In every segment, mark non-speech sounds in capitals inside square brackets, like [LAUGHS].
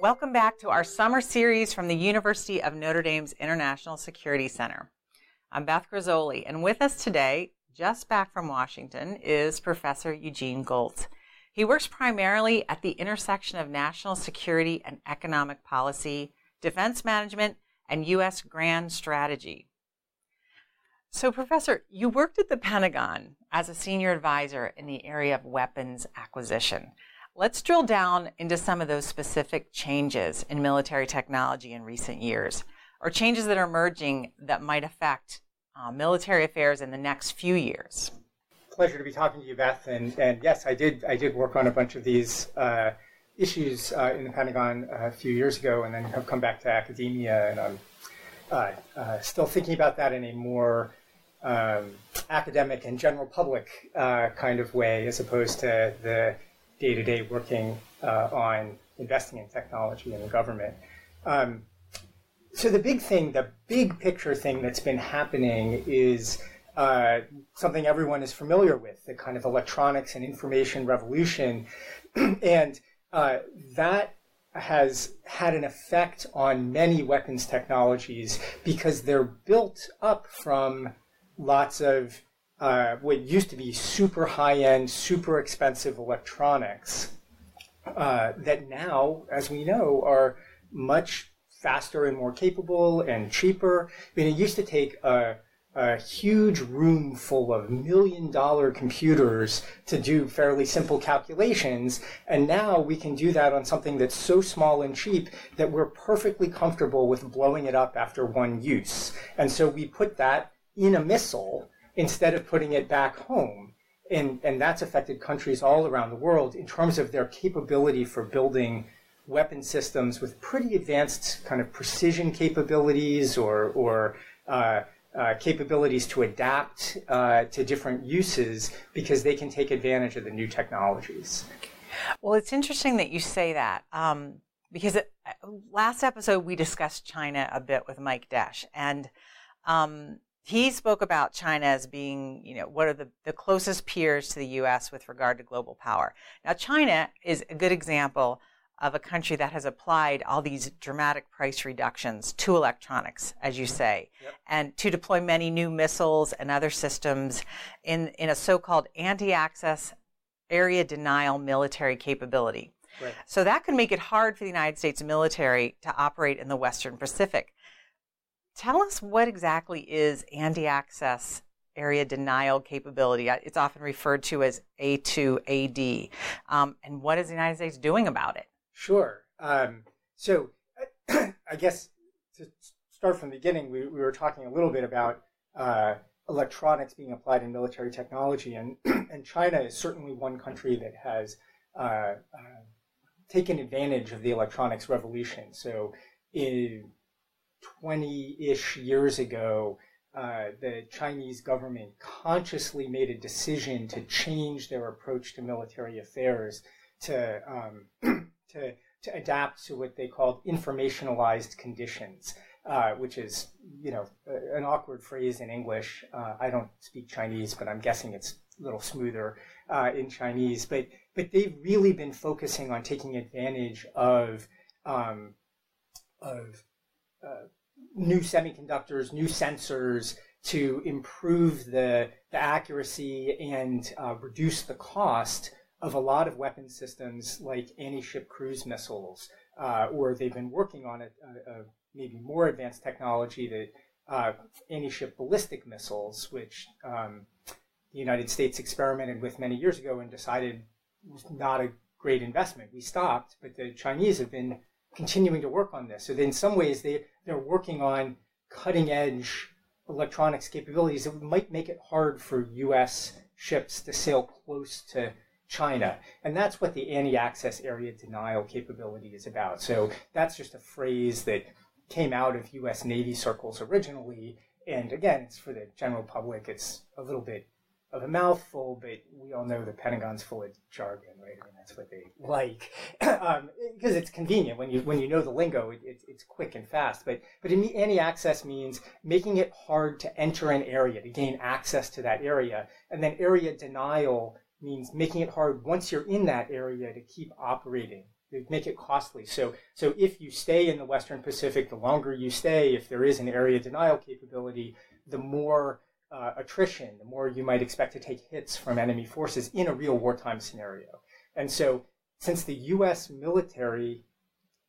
Welcome back to our summer series from the University of Notre Dame's International Security Center. I'm Beth Grizzoli, and with us today, just back from Washington, is Professor Eugene Gholz. He works primarily at the intersection of national security and economic policy, defense management, and U.S. grand strategy. So, Professor, you worked at the Pentagon as a senior advisor in the area of weapons acquisition. Let's drill down into some of those specific changes in military technology in recent years, or changes that are emerging that might affect uh, military affairs in the next few years. Pleasure to be talking to you, Beth. And, and yes, I did. I did work on a bunch of these uh, issues uh, in the Pentagon a few years ago, and then have come back to academia, and I'm uh, uh, still thinking about that in a more um, academic and general public uh, kind of way, as opposed to the day to day working uh, on investing in technology in the government. Um, so the big thing, the big picture thing that's been happening is uh, something everyone is familiar with, the kind of electronics and information revolution. [CLEARS THROAT] and uh, that has had an effect on many weapons technologies because they're built up from lots of uh, what used to be super high end, super expensive electronics uh, that now, as we know, are much faster and more capable and cheaper. I mean, it used to take a, a huge room full of million dollar computers to do fairly simple calculations. And now we can do that on something that's so small and cheap that we're perfectly comfortable with blowing it up after one use. And so we put that in a missile instead of putting it back home. And, and that's affected countries all around the world in terms of their capability for building weapon systems with pretty advanced kind of precision capabilities or, or uh, uh, capabilities to adapt uh, to different uses because they can take advantage of the new technologies. Well, it's interesting that you say that um, because it, last episode we discussed China a bit with Mike Desch, and um, he spoke about China as being, you know, what are the, the closest peers to the U.S. with regard to global power. Now, China is a good example of a country that has applied all these dramatic price reductions to electronics, as you say, yep. and to deploy many new missiles and other systems in, in a so-called anti-access area denial military capability. Right. So that could make it hard for the United States military to operate in the Western Pacific. Tell us what exactly is anti-access area denial capability. It's often referred to as A2AD. Um, and what is the United States doing about it? Sure. Um, so [CLEARS THROAT] I guess to start from the beginning, we, we were talking a little bit about uh, electronics being applied in military technology, and, [CLEARS THROAT] and China is certainly one country that has uh, uh, taken advantage of the electronics revolution. So in 20-ish years ago, uh, the Chinese government consciously made a decision to change their approach to military affairs to um, [CLEARS THROAT] to, to adapt to what they called informationalized conditions, uh, which is, you know, an awkward phrase in English. Uh, I don't speak Chinese, but I'm guessing it's a little smoother uh, in Chinese. But but they've really been focusing on taking advantage of um, of new semiconductors, new sensors to improve the the accuracy and uh, reduce the cost of a lot of weapon systems like anti-ship cruise missiles, uh, or they've been working on a, a, a maybe more advanced technology that uh, anti-ship ballistic missiles, which um, the United States experimented with many years ago and decided was not a great investment. We stopped, but the Chinese have been continuing to work on this. So in some ways, they they're working on cutting edge electronics capabilities that might make it hard for U.S. ships to sail close to China. And that's what the anti access area denial capability is about. So that's just a phrase that came out of US Navy circles originally. And again, it's for the general public. It's a little bit of a mouthful, but we all know the Pentagon's full of jargon, right? I mean, that's what they like [CLEARS THROAT] um, because it's convenient when you when you know the lingo. It, it, it's quick and fast. But but anti-access means making it hard to enter an area to gain access to that area, and then area denial means making it hard once you're in that area to keep operating They make it costly. So, so if you stay in the Western Pacific, the longer you stay, if there is an area denial capability, the more uh, attrition, the more you might expect to take hits from enemy forces in a real wartime scenario. And so, since the U.S. military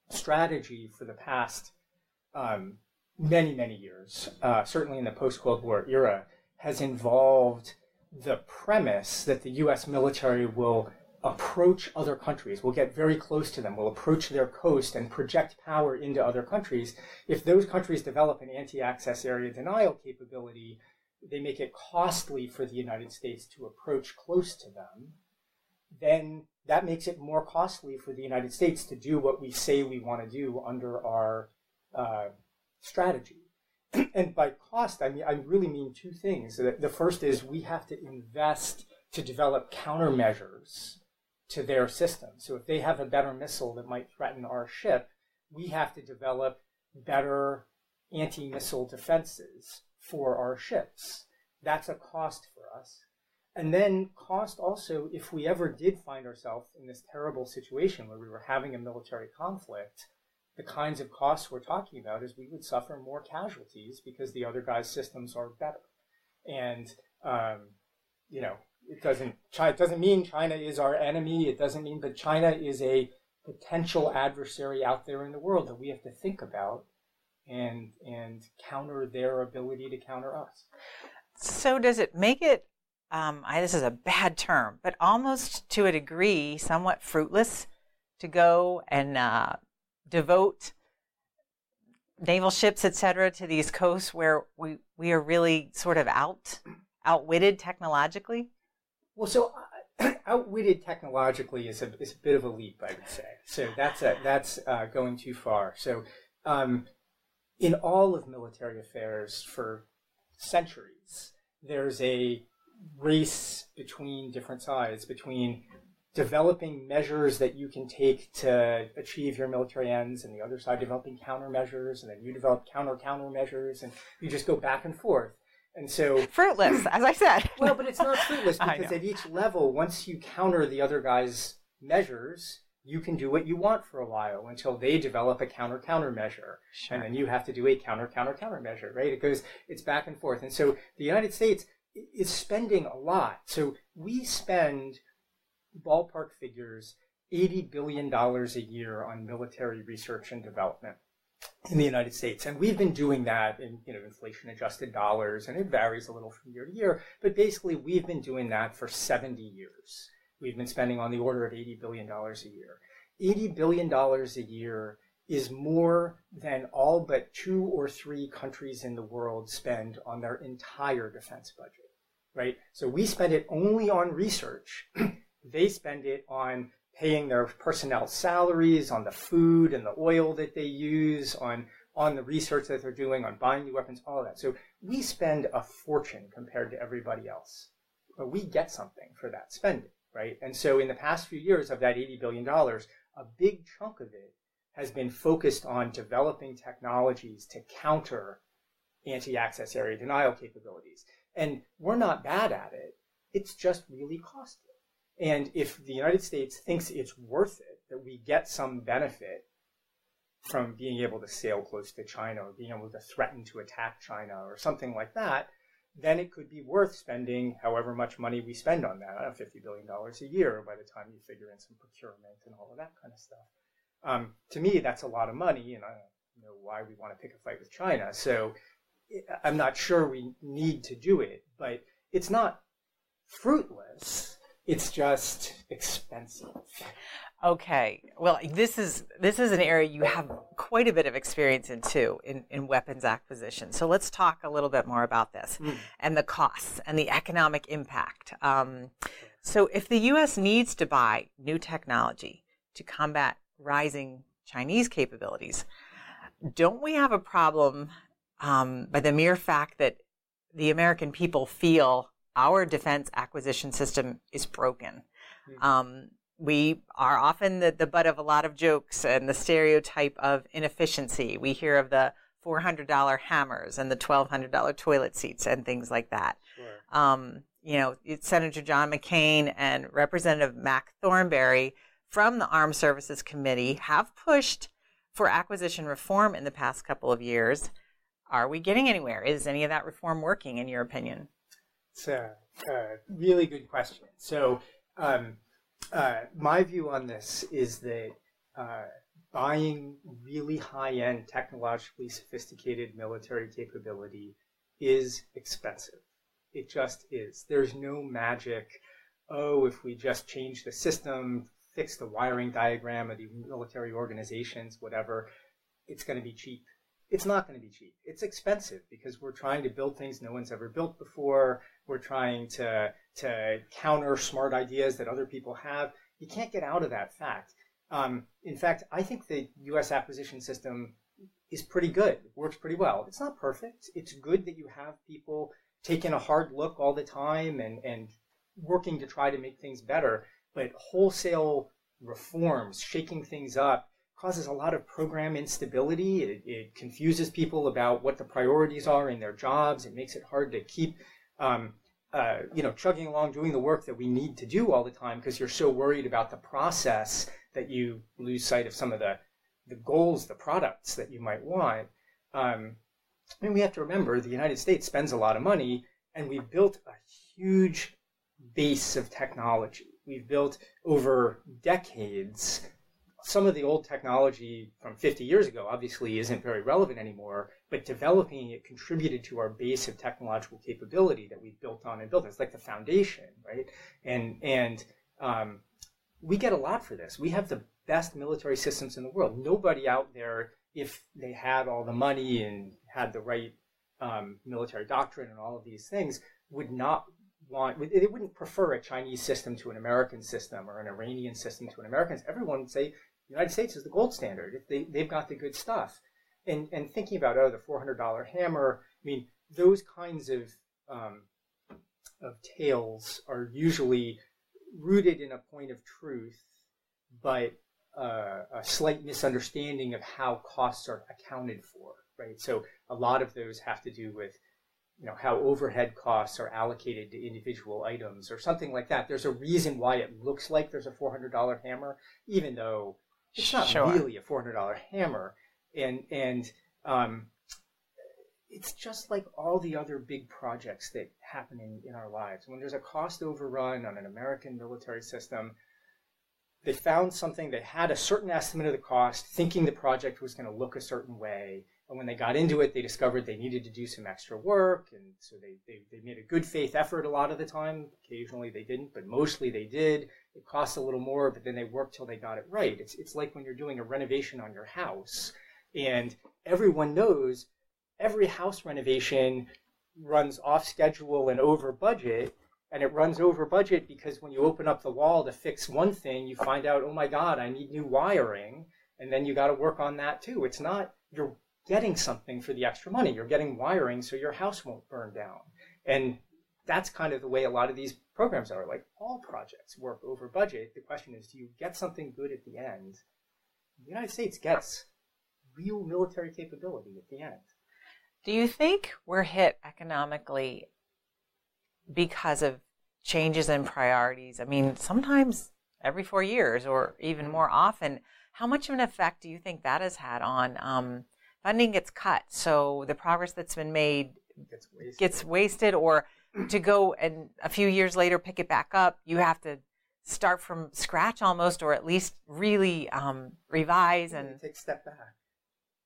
strategy for the past um, many, many years, uh, certainly in the post Cold War era, has involved the premise that the U.S. military will approach other countries, will get very close to them, will approach their coast and project power into other countries. If those countries develop an anti access area denial capability, they make it costly for the United States to approach close to them, then that makes it more costly for the United States to do what we say we want to do under our uh, strategy. [CLEARS THROAT] and by cost, I mean I really mean two things. The first is we have to invest to develop countermeasures to their system. So if they have a better missile that might threaten our ship, we have to develop better anti-missile defenses for our ships. That's a cost for us. And then cost also, if we ever did find ourselves in this terrible situation where we were having a military conflict, the kinds of costs we're talking about is we would suffer more casualties because the other guy's systems are better. And, um, you know, it doesn't, it doesn't mean China is our enemy. It doesn't mean, but China is a potential adversary out there in the world that we have to think about and and counter their ability to counter us. So does it make it? Um, I, this is a bad term, but almost to a degree, somewhat fruitless to go and uh, devote naval ships, etc., to these coasts where we we are really sort of out outwitted technologically. Well, so uh, [CLEARS THROAT] outwitted technologically is a is a bit of a leap, I would say. So that's a, that's uh, going too far. So um, in all of military affairs for centuries, there's a race between different sides, between developing measures that you can take to achieve your military ends, and the other side developing countermeasures, and then you develop counter countermeasures, and you just go back and forth. And so fruitless, as I said. well, but it's not [LAUGHS] fruitless because at each level, once you counter the other guy's measures, you can do what you want for a while until they develop a counter countermeasure. Sure. And then you have to do a counter counter countermeasure, right? It goes, it's back and forth. And so the United States is spending a lot. So we spend ballpark figures $80 billion a year on military research and development in the United States. And we've been doing that in, you know, inflation adjusted dollars and it varies a little from year to year, but basically we've been doing that for 70 years we've been spending on the order of $80 billion a year. $80 billion a year is more than all but two or three countries in the world spend on their entire defense budget, right? So we spend it only on research. [CLEARS THROAT] they spend it on paying their personnel salaries, on the food and the oil that they use, on on the research that they're doing, on buying new weapons, all of that. So we spend a fortune compared to everybody else. But we get something for that spending right? And so in the past few years of that $80 billion, a big chunk of it has been focused on developing technologies to counter anti-access area denial capabilities. And we're not bad at it. It's just really costly. And if the United States thinks it's worth it, that we get some benefit from being able to sail close to China or being able to threaten to attack China or something like that, then it could be worth spending however much money we spend on that, know, $50 billion a year by the time you figure in some procurement and all of that kind of stuff. Um, to me, that's a lot of money, and I don't know why we want to pick a fight with China. So I'm not sure we need to do it, but it's not fruitless. It's just expensive. Okay. Well, this is this is an area you have quite a bit of experience in too, in, in weapons acquisition. So let's talk a little bit more about this mm. and the costs and the economic impact. Um, so if the U.S. needs to buy new technology to combat rising Chinese capabilities, don't we have a problem um, by the mere fact that the American people feel our defense acquisition system is broken. Mm-hmm. Um, we are often the, the butt of a lot of jokes and the stereotype of inefficiency. We hear of the $400 hammers and the $1,200 toilet seats and things like that. Sure. Um, you know, Senator John McCain and Representative Mac Thornberry from the Armed Services Committee have pushed for acquisition reform in the past couple of years. Are we getting anywhere? Is any of that reform working, in your opinion? It's a, a really good question. So, um, uh, my view on this is that uh, buying really high end, technologically sophisticated military capability is expensive. It just is. There's no magic, oh, if we just change the system, fix the wiring diagram of the military organizations, whatever, it's going to be cheap. It's not going to be cheap. It's expensive because we're trying to build things no one's ever built before. We're trying to, to counter smart ideas that other people have. You can't get out of that fact. Um, in fact, I think the U.S. acquisition system is pretty good. It works pretty well. It's not perfect. It's good that you have people taking a hard look all the time and, and working to try to make things better. But wholesale reforms, shaking things up, causes a lot of program instability. It, it confuses people about what the priorities are in their jobs. It makes it hard to keep um, uh, you know, chugging along, doing the work that we need to do all the time because you're so worried about the process that you lose sight of some of the, the goals, the products that you might want. Um, I mean, we have to remember the United States spends a lot of money and we've built a huge base of technology. We've built over decades. Some of the old technology from 50 years ago obviously isn't very relevant anymore, but developing it contributed to our base of technological capability that we built on and built. It's like the foundation, right? And and um, we get a lot for this. We have the best military systems in the world. Nobody out there, if they had all the money and had the right um, military doctrine and all of these things, would not want. They wouldn't prefer a Chinese system to an American system or an Iranian system to an American. Everyone would say the United States is the gold standard. They they've got the good stuff and and thinking about oh the four hundred dollar hammer, I mean those kinds of um, of tales are usually rooted in a point of truth, but uh, a slight misunderstanding of how costs are accounted for. Right, so a lot of those have to do with you know how overhead costs are allocated to individual items or something like that. There's a reason why it looks like there's a four hundred dollar hammer, even though it's not sure. really a four hundred dollar hammer and and um, it's just like all the other big projects that happen in, in our lives. When there's a cost overrun on an American military system, they found something, they had a certain estimate of the cost, thinking the project was going to look a certain way. And when they got into it, they discovered they needed to do some extra work. And so they, they, they made a good faith effort a lot of the time. Occasionally they didn't, but mostly they did. It cost a little more, but then they worked till they got it right. It's, it's like when you're doing a renovation on your house and everyone knows every house renovation runs off schedule and over budget. And it runs over budget because when you open up the wall to fix one thing, you find out, oh my God, I need new wiring. And then you got to work on that too. It's not, you're getting something for the extra money. You're getting wiring so your house won't burn down. And that's kind of the way a lot of these programs are. Like all projects work over budget. The question is, do you get something good at the end? The United States gets real military capability at the end. Do you think we're hit economically because of changes in priorities? I mean, sometimes every four years or even more often. How much of an effect do you think that has had on um, funding gets cut? So the progress that's been made gets wasted. gets wasted, or to go and a few years later pick it back up, you have to start from scratch almost, or at least really um, revise and take a step back.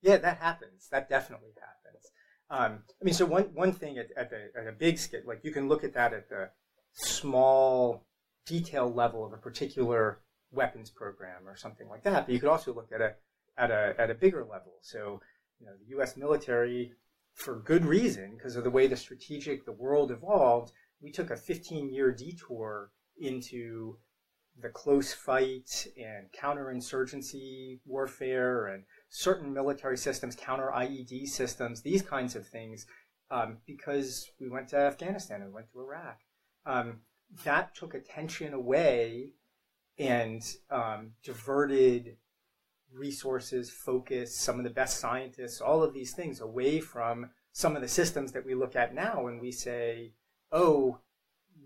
Yeah, that happens. That definitely happens. Um, I mean, so one one thing at, at, the, at a big scale, like you can look at that at the small detail level of a particular weapons program or something like that. But you could also look at a at a at a bigger level. So, you know, the U.S. military, for good reason, because of the way the strategic the world evolved, we took a 15 year detour into the close fight and counterinsurgency warfare and certain military systems, counter IED systems, these kinds of things, um, because we went to Afghanistan and we went to Iraq. Um, that took attention away and um, diverted resources, focus, some of the best scientists, all of these things away from some of the systems that we look at now and we say, oh,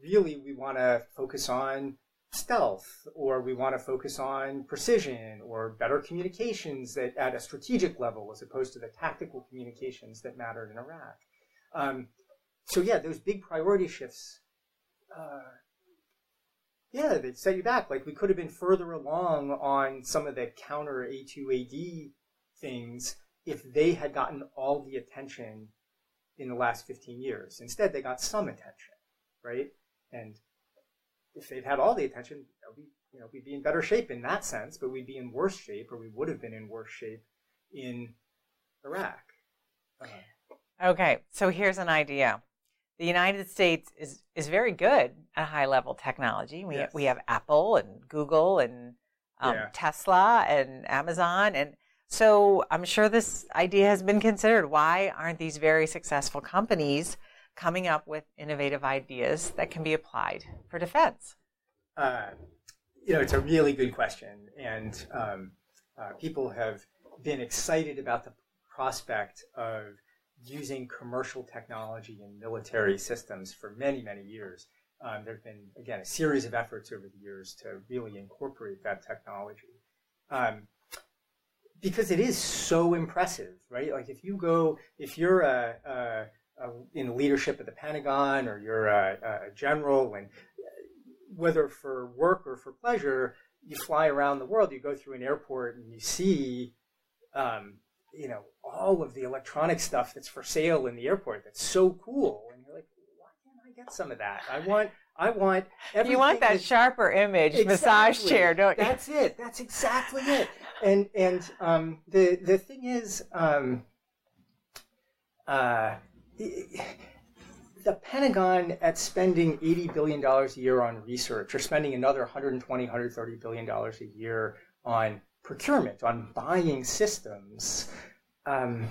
really, we want to focus on stealth, or we want to focus on precision or better communications that at a strategic level as opposed to the tactical communications that mattered in Iraq. Um, so yeah, those big priority shifts, uh, yeah, they set you back. Like we could have been further along on some of the counter A2AD things if they had gotten all the attention in the last 15 years. Instead, they got some attention, right? And if they'd had all the attention, we, you know, we'd be in better shape in that sense, but we'd be in worse shape, or we would have been in worse shape in Iraq. Uh, okay, so here's an idea. The United States is, is very good at high level technology. We, yes. we have Apple and Google and um, yeah. Tesla and Amazon. And so I'm sure this idea has been considered. Why aren't these very successful companies coming up with innovative ideas that can be applied for defense? Uh, you know, it's a really good question, and um, uh, people have been excited about the prospect of using commercial technology in military systems for many, many years. Um, there have been, again, a series of efforts over the years to really incorporate that technology. Um, because it is so impressive, right? Like if you go, if you're a, uh, in leadership at the Pentagon or you're a, a, general, and whether for work or for pleasure, you fly around the world, you go through an airport and you see, um, you know, all of the electronic stuff that's for sale in the airport that's so cool. And you're like, why can't I get some of that? I want. I want [LAUGHS] You want that sharper image exactly. massage chair, don't you? That's it. That's exactly it. And and um, the the thing is, um, uh, the Pentagon at spending $80 billion a year on research or spending another 120, 130 billion dollars a year on procurement, on buying systems, um,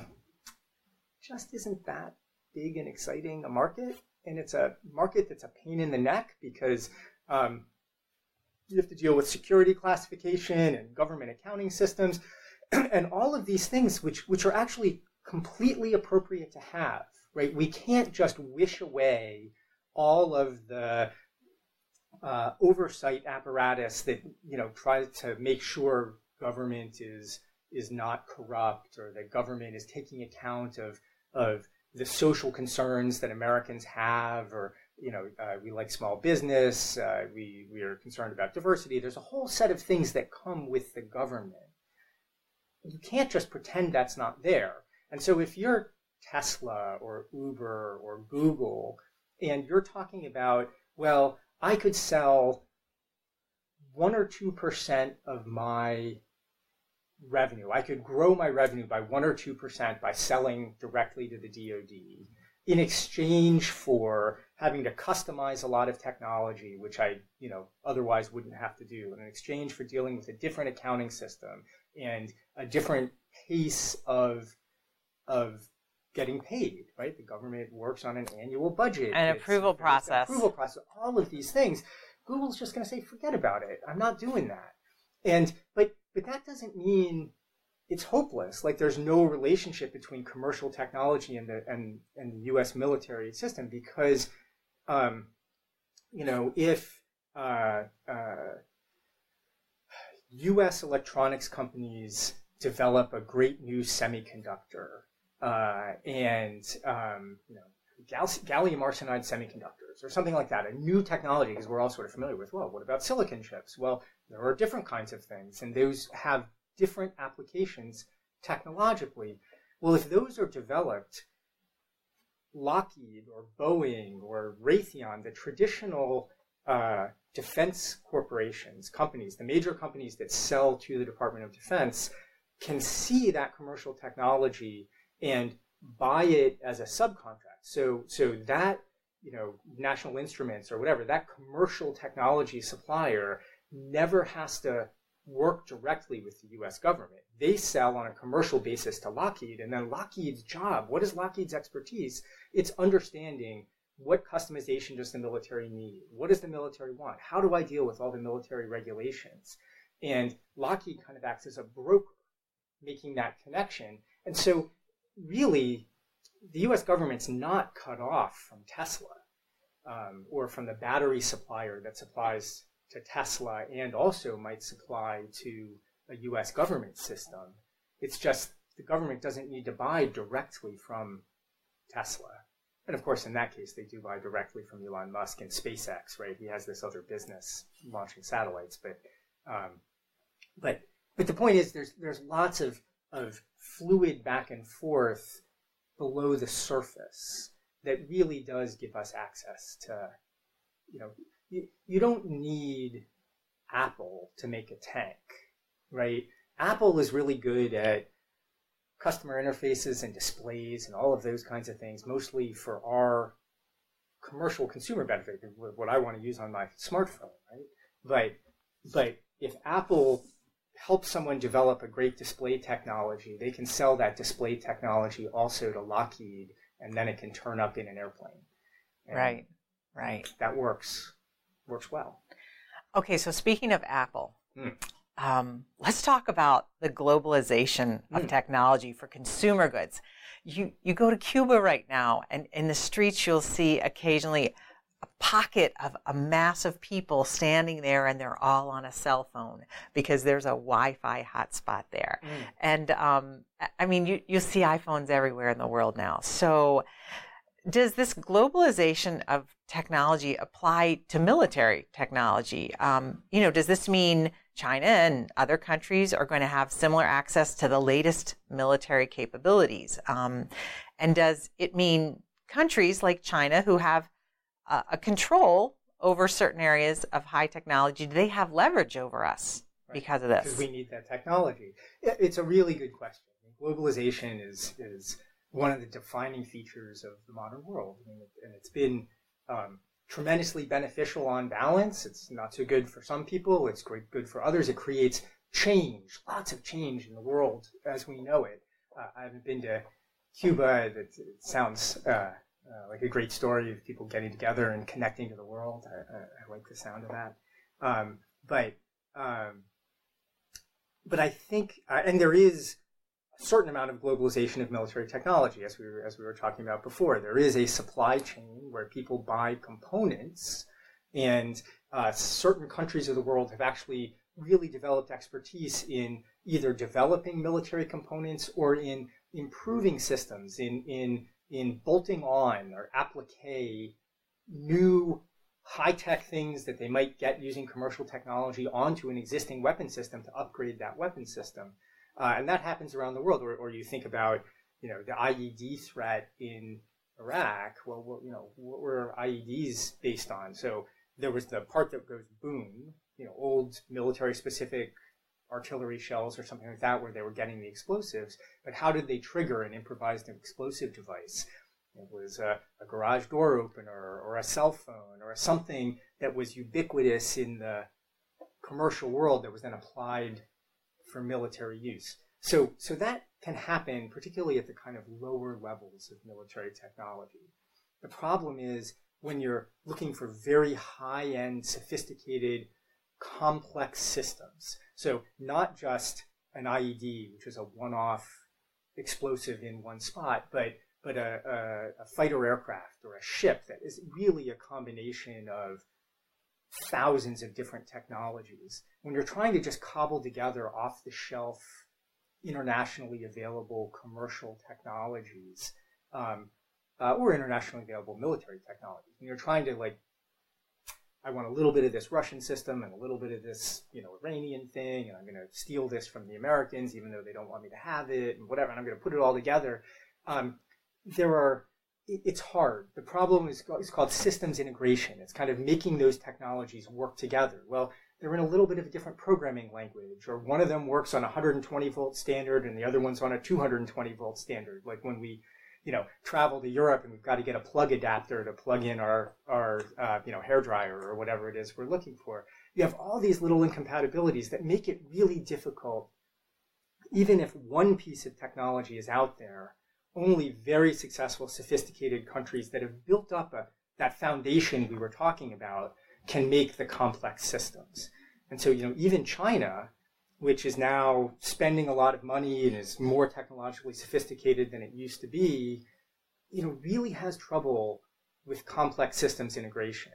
just isn't that big and exciting a market. And it's a market that's a pain in the neck because um, you have to deal with security classification and government accounting systems [CLEARS THROAT] and all of these things which, which are actually completely appropriate to have right? We can't just wish away all of the uh, oversight apparatus that you know tries to make sure government is is not corrupt or that government is taking account of of the social concerns that Americans have, or you know, uh, we like small business, uh, we we are concerned about diversity. There's a whole set of things that come with the government. You can't just pretend that's not there. And so if you're Tesla or Uber or Google, and you're talking about, well, I could sell one or two percent of my revenue. I could grow my revenue by one or two percent by selling directly to the DoD in exchange for having to customize a lot of technology, which I, you know, otherwise wouldn't have to do, and in exchange for dealing with a different accounting system and a different pace of of getting paid, right? The government works on an annual budget. An approval process. Approval process. All of these things. Google's just going to say, forget about it. I'm not doing that. And, but, but that doesn't mean it's hopeless. Like there's no relationship between commercial technology and the, and, and the U.S. military system because, um, you know, if, uh, uh, U.S. electronics companies develop a great new semiconductor uh, and um, you know, gal- gallium arsenide semiconductors or something like that, a new technology, because we're all sort of familiar with, well, what about silicon chips? Well, there are different kinds of things, and those have different applications technologically. Well, if those are developed, Lockheed or Boeing or Raytheon, the traditional uh, defense corporations, companies, the major companies that sell to the Department of Defense, can see that commercial technology and buy it as a subcontract. So, so that, you know, National Instruments or whatever, that commercial technology supplier never has to work directly with the US government. They sell on a commercial basis to Lockheed, and then Lockheed's job, what is Lockheed's expertise? It's understanding what customization does the military need? What does the military want? How do I deal with all the military regulations? And Lockheed kind of acts as a broker making that connection. And so really, the U.S. government's not cut off from Tesla um, or from the battery supplier that supplies to Tesla and also might supply to a U.S. government system. It's just the government doesn't need to buy directly from Tesla. And of course, in that case, they do buy directly from Elon Musk and SpaceX, right? He has this other business launching satellites, but um, but but the point is, there's there's lots of of fluid back and forth below the surface that really does give us access to, you know, you, you don't need Apple to make a tank, right? Apple is really good at customer interfaces and displays and all of those kinds of things, mostly for our commercial consumer benefit, what I want to use on my smartphone, right? But but if Apple helps someone develop a great display technology, they can sell that display technology also to Lockheed, and then it can turn up in an airplane. And right, right. That works works well. Okay, so speaking of Apple, mm um, let's talk about the globalization of mm. technology for consumer goods. You, you go to Cuba right now, and in the streets, you'll see occasionally a pocket of a mass of people standing there, and they're all on a cell phone because there's a Wi Fi hotspot there. Mm. And um, I mean, you, you see iPhones everywhere in the world now. So, does this globalization of technology apply to military technology? Um, you know, does this mean China and other countries are going to have similar access to the latest military capabilities? Um, and does it mean countries like China who have uh, a control over certain areas of high technology, do they have leverage over us right. because of this? Because we need that technology. It's a really good question. Globalization is is one of the defining features of the modern world, I mean, and it's been um, tremendously beneficial on balance. It's not so good for some people. It's great, good for others. It creates change, lots of change in the world as we know it. Uh, I haven't been to Cuba. It, it sounds uh, uh, like a great story of people getting together and connecting to the world. I, I, I like the sound of that. Um, but um, but I think, uh, and there is a certain amount of globalization of military technology, as we were, as we were talking about before. There is a supply chain where people buy components, and uh, certain countries of the world have actually really developed expertise in either developing military components or in improving systems, in in in bolting on or applique new high-tech things that they might get using commercial technology onto an existing weapon system to upgrade that weapon system. Uh, and that happens around the world. Or, or you think about, you know, the IED threat in Iraq. Well, what, you know, what were IEDs based on? So there was the part that goes boom, you know, old military-specific artillery shells or something like that, where they were getting the explosives. But how did they trigger an improvised explosive device? It was a, a garage door opener or a cell phone or something that was ubiquitous in the commercial world that was then applied for military use. So, so that can happen, particularly at the kind of lower levels of military technology. The problem is when you're looking for very high end, sophisticated, complex systems. So, not just an IED, which is a one off explosive in one spot, but, but a, a, a fighter aircraft or a ship that is really a combination of thousands of different technologies. When you're trying to just cobble together off the shelf, internationally available commercial technologies, um, uh, or internationally available military technologies, when you're trying to like, I want a little bit of this Russian system and a little bit of this, you know, Iranian thing, and I'm going to steal this from the Americans, even though they don't want me to have it, and whatever, and I'm going to put it all together. Um, there are it's hard. The problem is, is called systems integration. It's kind of making those technologies work together. Well, they're in a little bit of a different programming language, or one of them works on a 120 volt standard and the other one's on a 220 volt standard. Like when we, you know, travel to Europe and we've got to get a plug adapter to plug in our our uh, you know hair dryer or whatever it is we're looking for. You have all these little incompatibilities that make it really difficult, even if one piece of technology is out there only very successful, sophisticated countries that have built up a, that foundation we were talking about can make the complex systems. And so, you know, even China, which is now spending a lot of money and is more technologically sophisticated than it used to be, you know, really has trouble with complex systems integration.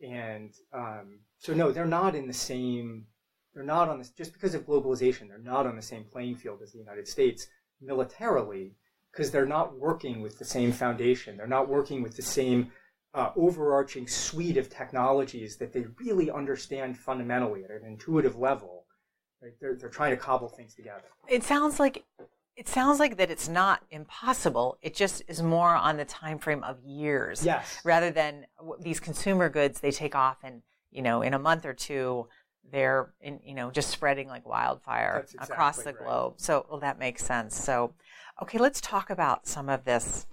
And um, so, no, they're not in the same. They're not on this just because of globalization. They're not on the same playing field as the United States militarily because they're not working with the same foundation. They're not working with the same uh, overarching suite of technologies that they really understand fundamentally at an intuitive level. Right? They're, they're trying to cobble things together. It sounds like it sounds like that it's not impossible. It just is more on the time frame of years, yes, rather than these consumer goods. They take off, and you know, in a month or two, they're in, you know just spreading like wildfire exactly across the right. globe. So well, that makes sense. So, okay, let's talk about some of this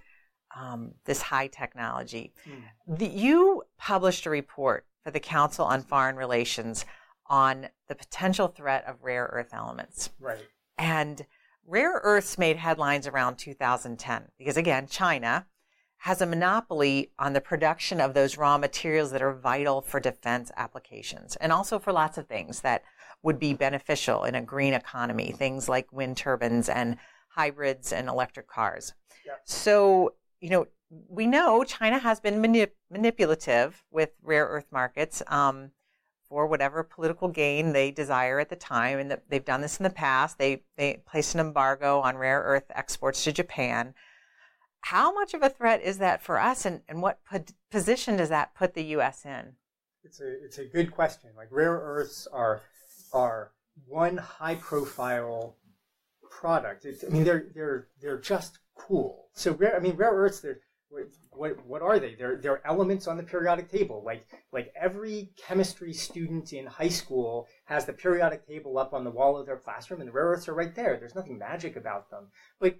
um, this high technology. Mm. The, you published a report for the Council on Foreign Relations on the potential threat of rare earth elements. Right. And rare earths made headlines around 2010 because, again, China has a monopoly on the production of those raw materials that are vital for defense applications and also for lots of things that would be beneficial in a green economy, things like wind turbines and hybrids and electric cars. Yep. So, you know, we know China has been manip- manipulative with rare earth markets um, for whatever political gain they desire at the time, and they've done this in the past. They they placed an embargo on rare earth exports to Japan. How much of a threat is that for us, and, and what po- position does that put the U.S. in? It's a it's a good question. Like rare earths are are one high profile product. It's, I mean they're they're they're just cool. So rare I mean rare earths they're what what are they? They're they're elements on the periodic table. Like like every chemistry student in high school has the periodic table up on the wall of their classroom, and the rare earths are right there. There's nothing magic about them, but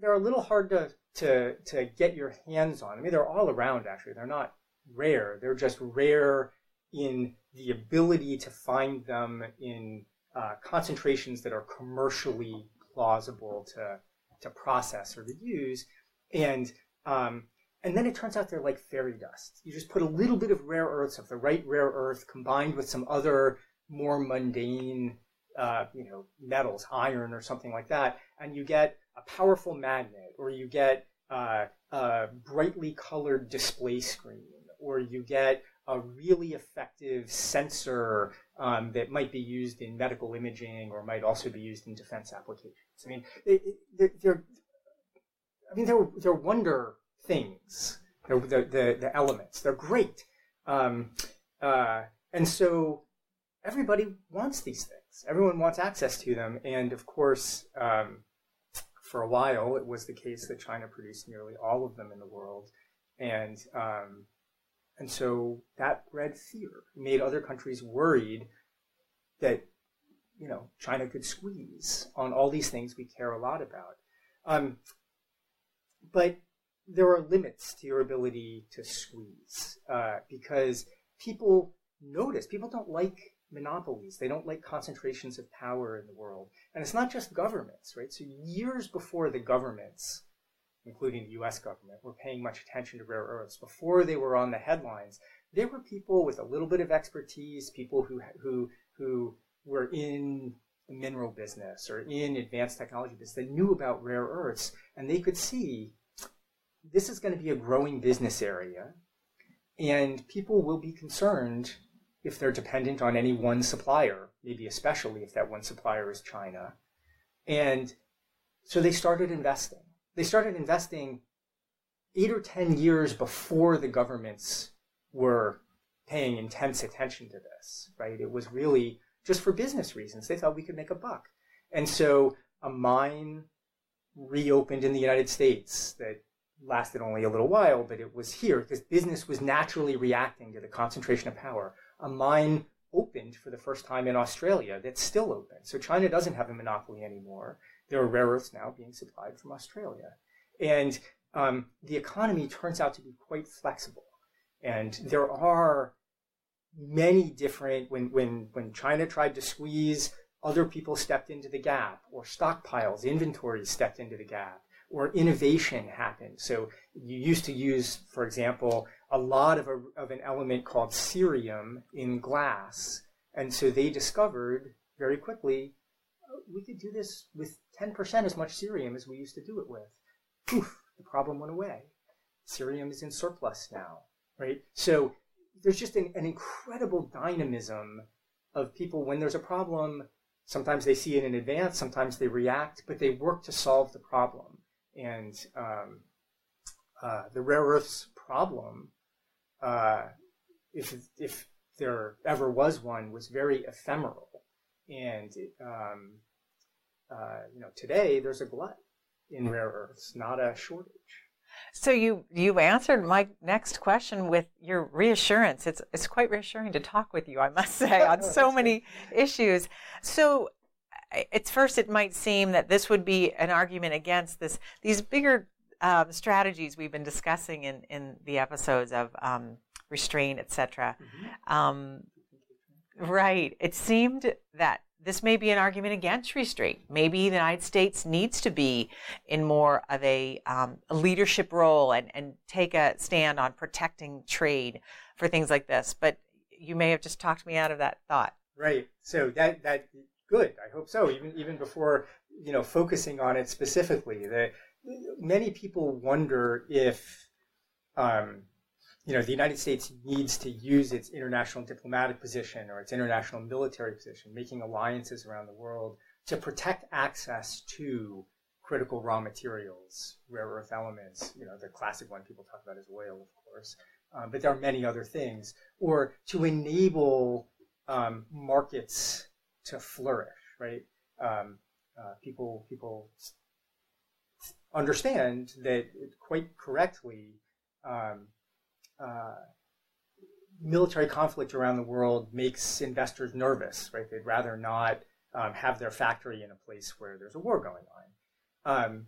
they're a little hard to to to get your hands on. I mean, they're all around actually. They're not rare. They're just rare in the ability to find them in uh, concentrations that are commercially plausible to to process or to use, and um, and then it turns out they're like fairy dust. You just put a little bit of rare earths of the right rare earth combined with some other more mundane, uh, you know, metals, iron or something like that, and you get a powerful magnet, or you get uh, a brightly colored display screen, or you get a really effective sensor um, that might be used in medical imaging or might also be used in defense applications. I mean, it, it, they're, I mean, they're they're wonder things. The the, the elements. They're great, um, uh, and so everybody wants these things. Everyone wants access to them, and of course, um, for a while, it was the case that China produced nearly all of them in the world, and um, and so that bred fear, made other countries worried that you know China could squeeze on all these things we care a lot about. Um, but there are limits to your ability to squeeze uh, because people notice people don't like monopolies. They don't like concentrations of power in the world. And it's not just governments right? So years before the governments including the us government were paying much attention to rare earths before they were on the headlines there were people with a little bit of expertise people who who who were in mineral business or in advanced technology business that knew about rare earths and they could see this is going to be a growing business area and people will be concerned if they're dependent on any one supplier, maybe especially if that one supplier is China. And so they started investing. They started investing eight or 10 years before the governments were paying intense attention to this, right? It was really just for business reasons. They thought we could make a buck. And so a mine reopened in the United States that lasted only a little while, but it was here because business was naturally reacting to the concentration of power. A mine opened for the first time in Australia that's still open. So China doesn't have a monopoly anymore. There are rare earths now being supplied from Australia. And um, the economy turns out to be quite flexible. And there are many different, when, when, when China tried to squeeze, other people stepped into the gap, or stockpiles, inventories stepped into the gap or innovation happened. So you used to use, for example, a lot of, a, of an element called cerium in glass. And so they discovered very quickly, we could do this with 10% as much cerium as we used to do it with. Poof, the problem went away. Cerium is in surplus now, right? So there's just an, an incredible dynamism of people when there's a problem. Sometimes they see it in advance, sometimes they react, but they work to solve the problem. And um, uh, the rare earths problem, uh, if if there ever was one, was very ephemeral. And um, uh, you know, today there's a glut in rare earths, not a shortage. So you you answered my next question with your reassurance. It's it's quite reassuring to talk with you, I must say, on [LAUGHS] so many issues. So it's first it might seem that this would be an argument against this these bigger um, strategies we've been discussing in in the episodes of um, restraint, etc. Mm-hmm. Um, right. It seemed that this may be an argument against restraint. Maybe the United States needs to be in more of a, um, a, leadership role and, and take a stand on protecting trade for things like this. But you may have just talked me out of that thought. Right. So that that good. I hope so. Even even before you know focusing on it specifically, that many people wonder if um, you know, the United States needs to use its international diplomatic position or its international military position, making alliances around the world to protect access to critical raw materials, rare earth elements. You know, the classic one people talk about is oil, of course, um, but there are many other things, or to enable um, markets to flourish. Right? Um, uh, people people understand that quite correctly. Um, uh, military conflict around the world makes investors nervous, right? They'd rather not um, have their factory in a place where there's a war going on. Um,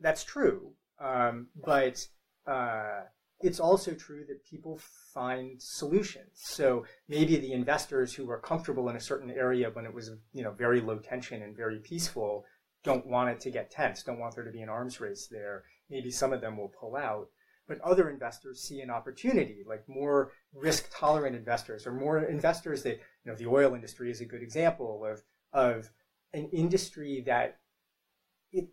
that's true, um, but uh, it's also true that people find solutions. So maybe the investors who were comfortable in a certain area when it was, you know, very low tension and very peaceful don't want it to get tense, don't want there to be an arms race there. Maybe some of them will pull out but other investors see an opportunity, like more risk tolerant investors or more investors that, you know, the oil industry is a good example of, of an industry that it,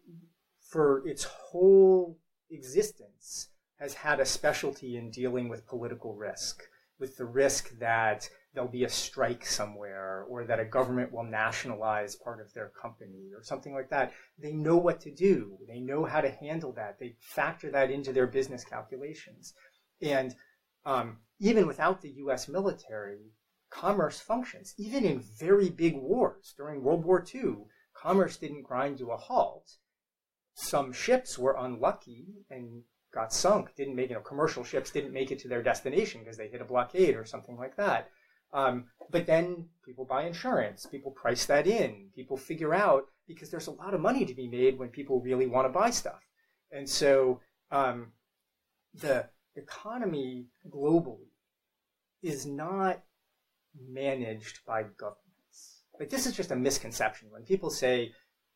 for its whole existence has had a specialty in dealing with political risk, with the risk that there'll be a strike somewhere or that a government will nationalize part of their company or something like that. They know what to do. They know how to handle that. They factor that into their business calculations. And um, even without the US military, commerce functions. Even in very big wars during World War II, commerce didn't grind to a halt. Some ships were unlucky and got sunk, didn't make, you know, commercial ships didn't make it to their destination because they hit a blockade or something like that. Um, but then people buy insurance, people price that in, people figure out because there's a lot of money to be made when people really want to buy stuff. And so um, the economy globally is not managed by governments. Like this is just a misconception. When people say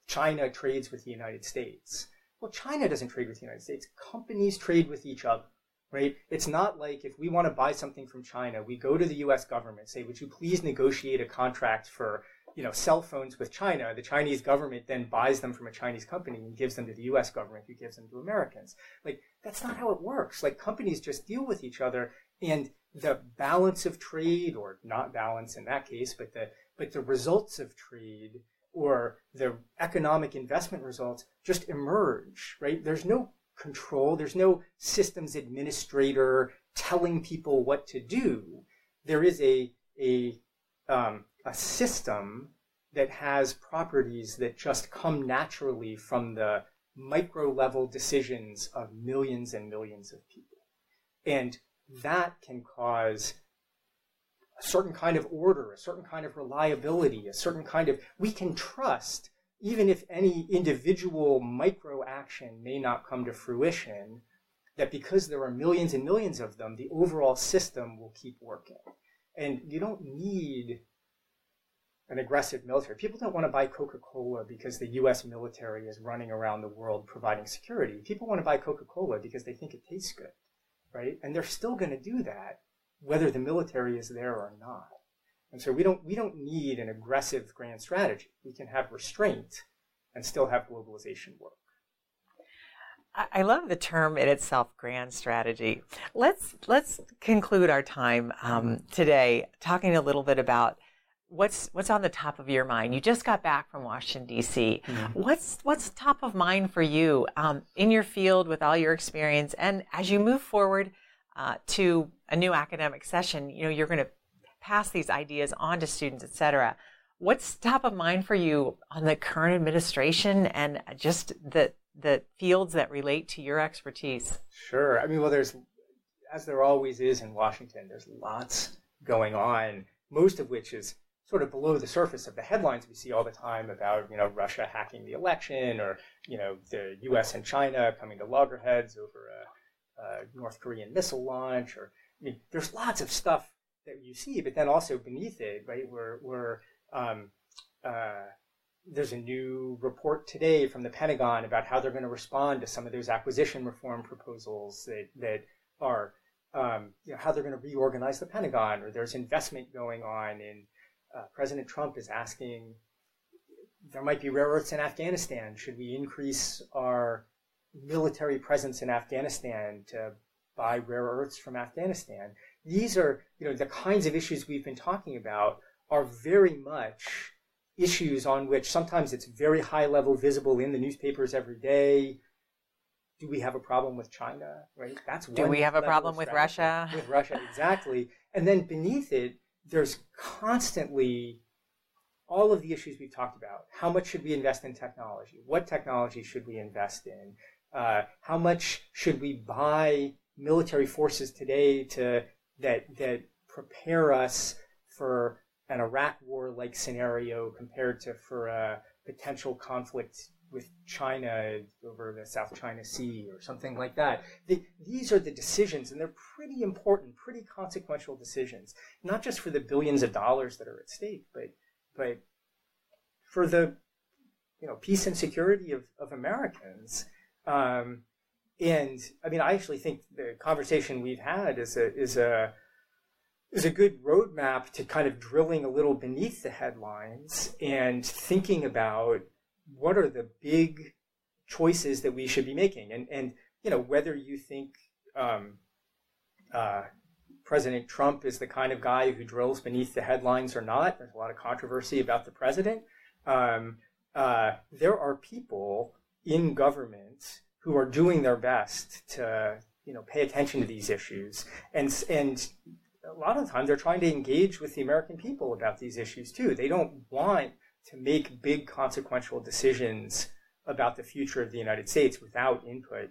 China trades with the United States, well, China doesn't trade with the United States. Companies trade with each other right? It's not like if we want to buy something from China, we go to the U.S. government, say, "Would you please negotiate a contract for you know cell phones with China?" The Chinese government then buys them from a Chinese company and gives them to the U.S. government, who gives them to Americans. Like that's not how it works. Like companies just deal with each other, and the balance of trade, or not balance in that case, but the but the results of trade or the economic investment results just emerge, right? There's no control. There's no systems administrator telling people what to do. There is a, a, um, a system that has properties that just come naturally from the micro level decisions of millions and millions of people. And that can cause a certain kind of order, a certain kind of reliability, a certain kind of, we can trust even if any individual micro action may not come to fruition, that because there are millions and millions of them, the overall system will keep working. And you don't need an aggressive military. People don't want to buy Coca Cola because the US military is running around the world providing security. People want to buy Coca Cola because they think it tastes good, right? And they're still going to do that whether the military is there or not. And so we don't, we don't need an aggressive grand strategy. We can have restraint and still have globalization work. I love the term in itself, grand strategy. Let's let's conclude our time um, today talking a little bit about what's what's on the top of your mind. You just got back from Washington D.C. Mm-hmm. What's what's top of mind for you um, in your field with all your experience, and as you move forward uh, to a new academic session, you know you're going to pass these ideas on to students, et cetera. What's top of mind for you on the current administration and just the the fields that relate to your expertise? Sure. I mean, well, there's, as there always is in Washington, there's lots going on, most of which is sort of below the surface of the headlines we see all the time about, you know, Russia hacking the election or, you know, the U.S. and China coming to loggerheads over a, a North Korean missile launch. Or, I mean, there's lots of stuff that you see, but then also beneath it, right, where, where um, uh, there's a new report today from the Pentagon about how they're going to respond to some of those acquisition reform proposals that that are um, you know, how they're going to reorganize the Pentagon, or there's investment going on. And uh, President Trump is asking, there might be rare earths in Afghanistan. Should we increase our military presence in Afghanistan to buy rare earths from Afghanistan? These are, you know, the kinds of issues we've been talking about are very much issues on which sometimes it's very high level visible in the newspapers every day. Do we have a problem with China? Right. That's do we have a problem with Russia? With Russia, exactly. And then beneath it, there's constantly all of the issues we've talked about. How much should we invest in technology? What technology should we invest in? Uh, how much should we buy military forces today to that that prepare us for an Iraq war like scenario compared to for a potential conflict with China over the South China Sea or something like that. The, these are the decisions, and they're pretty important, pretty consequential decisions, not just for the billions of dollars that are at stake, but but for the you know peace and security of, of Americans. Um, and I mean, I actually think the conversation we've had is a is a is a good roadmap to kind of drilling a little beneath the headlines and thinking about what are the big choices that we should be making and and you know whether you think um, uh, President Trump is the kind of guy who drills beneath the headlines or not. There's a lot of controversy about the president. Um, uh, there are people in government who are doing their best to you know pay attention to these issues and and a lot of the times they're trying to engage with the American people about these issues too. They don't want to make big consequential decisions about the future of the United States without input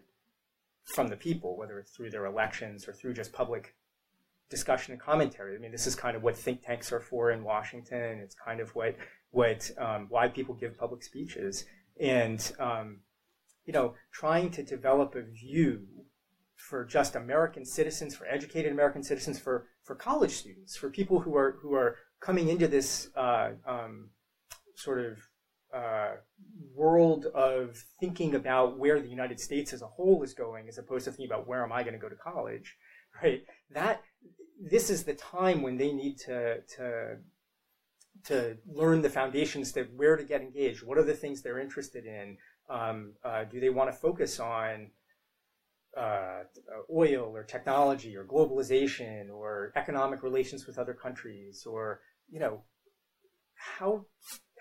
from the people, whether it's through their elections or through just public discussion and commentary. I mean, this is kind of what think tanks are for in Washington. It's kind of what what um, why people give public speeches, and um, you know, trying to develop a view for just American citizens, for educated American citizens, for, for college students, for people who are who are coming into this uh, um, sort of uh, world of thinking about where the United States as a whole is going, as opposed to thinking about where am I going to go to college, right? That this is the time when they need to to to learn the foundations that where to get engaged. What are the things they're interested in? Um, uh, do they want to focus on uh, oil or technology or globalization or economic relations with other countries or you know how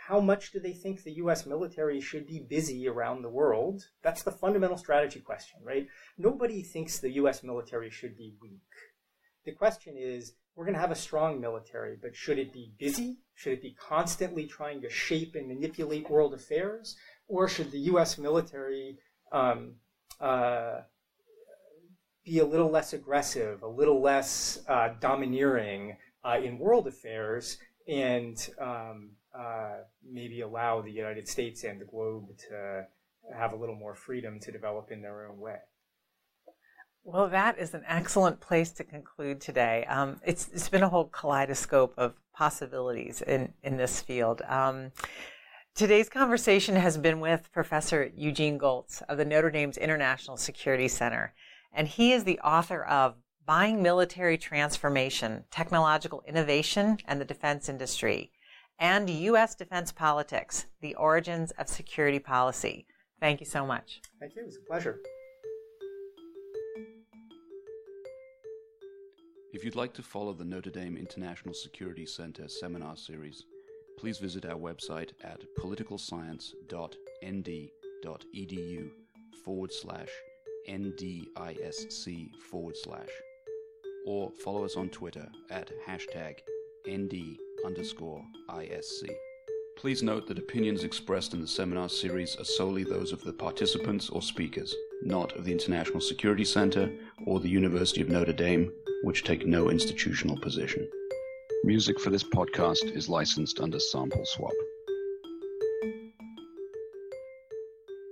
how much do they think the US military should be busy around the world? That's the fundamental strategy question, right? Nobody thinks the US military should be weak. The question is, we're going to have a strong military, but should it be busy? Should it be constantly trying to shape and manipulate world affairs? Or should the US military um, uh, be a little less aggressive, a little less uh, domineering uh, in world affairs, and um, uh, maybe allow the United States and the globe to have a little more freedom to develop in their own way. Well, that is an excellent place to conclude today. Um, it's, it's been a whole kaleidoscope of possibilities in, in this field. Um, Today's conversation has been with Professor Eugene Gholz of the Notre Dame's International Security Center, and he is the author of Buying Military Transformation, Technological Innovation and the Defense Industry, and U.S. Defense Politics, The Origins of Security Policy. Thank you so much. Thank you. It was a pleasure. If you'd like to follow the Notre Dame International Security Center seminar series, please visit our website at politicalscience.nd.edu forward slash NDISC forward slash, or follow us on Twitter at hashtag ND underscore ISC. Please note that opinions expressed in the seminar series are solely those of the participants or speakers, not of the International Security Center or the University of Notre Dame, which take no institutional position. Music for this podcast is licensed under Sample Swap.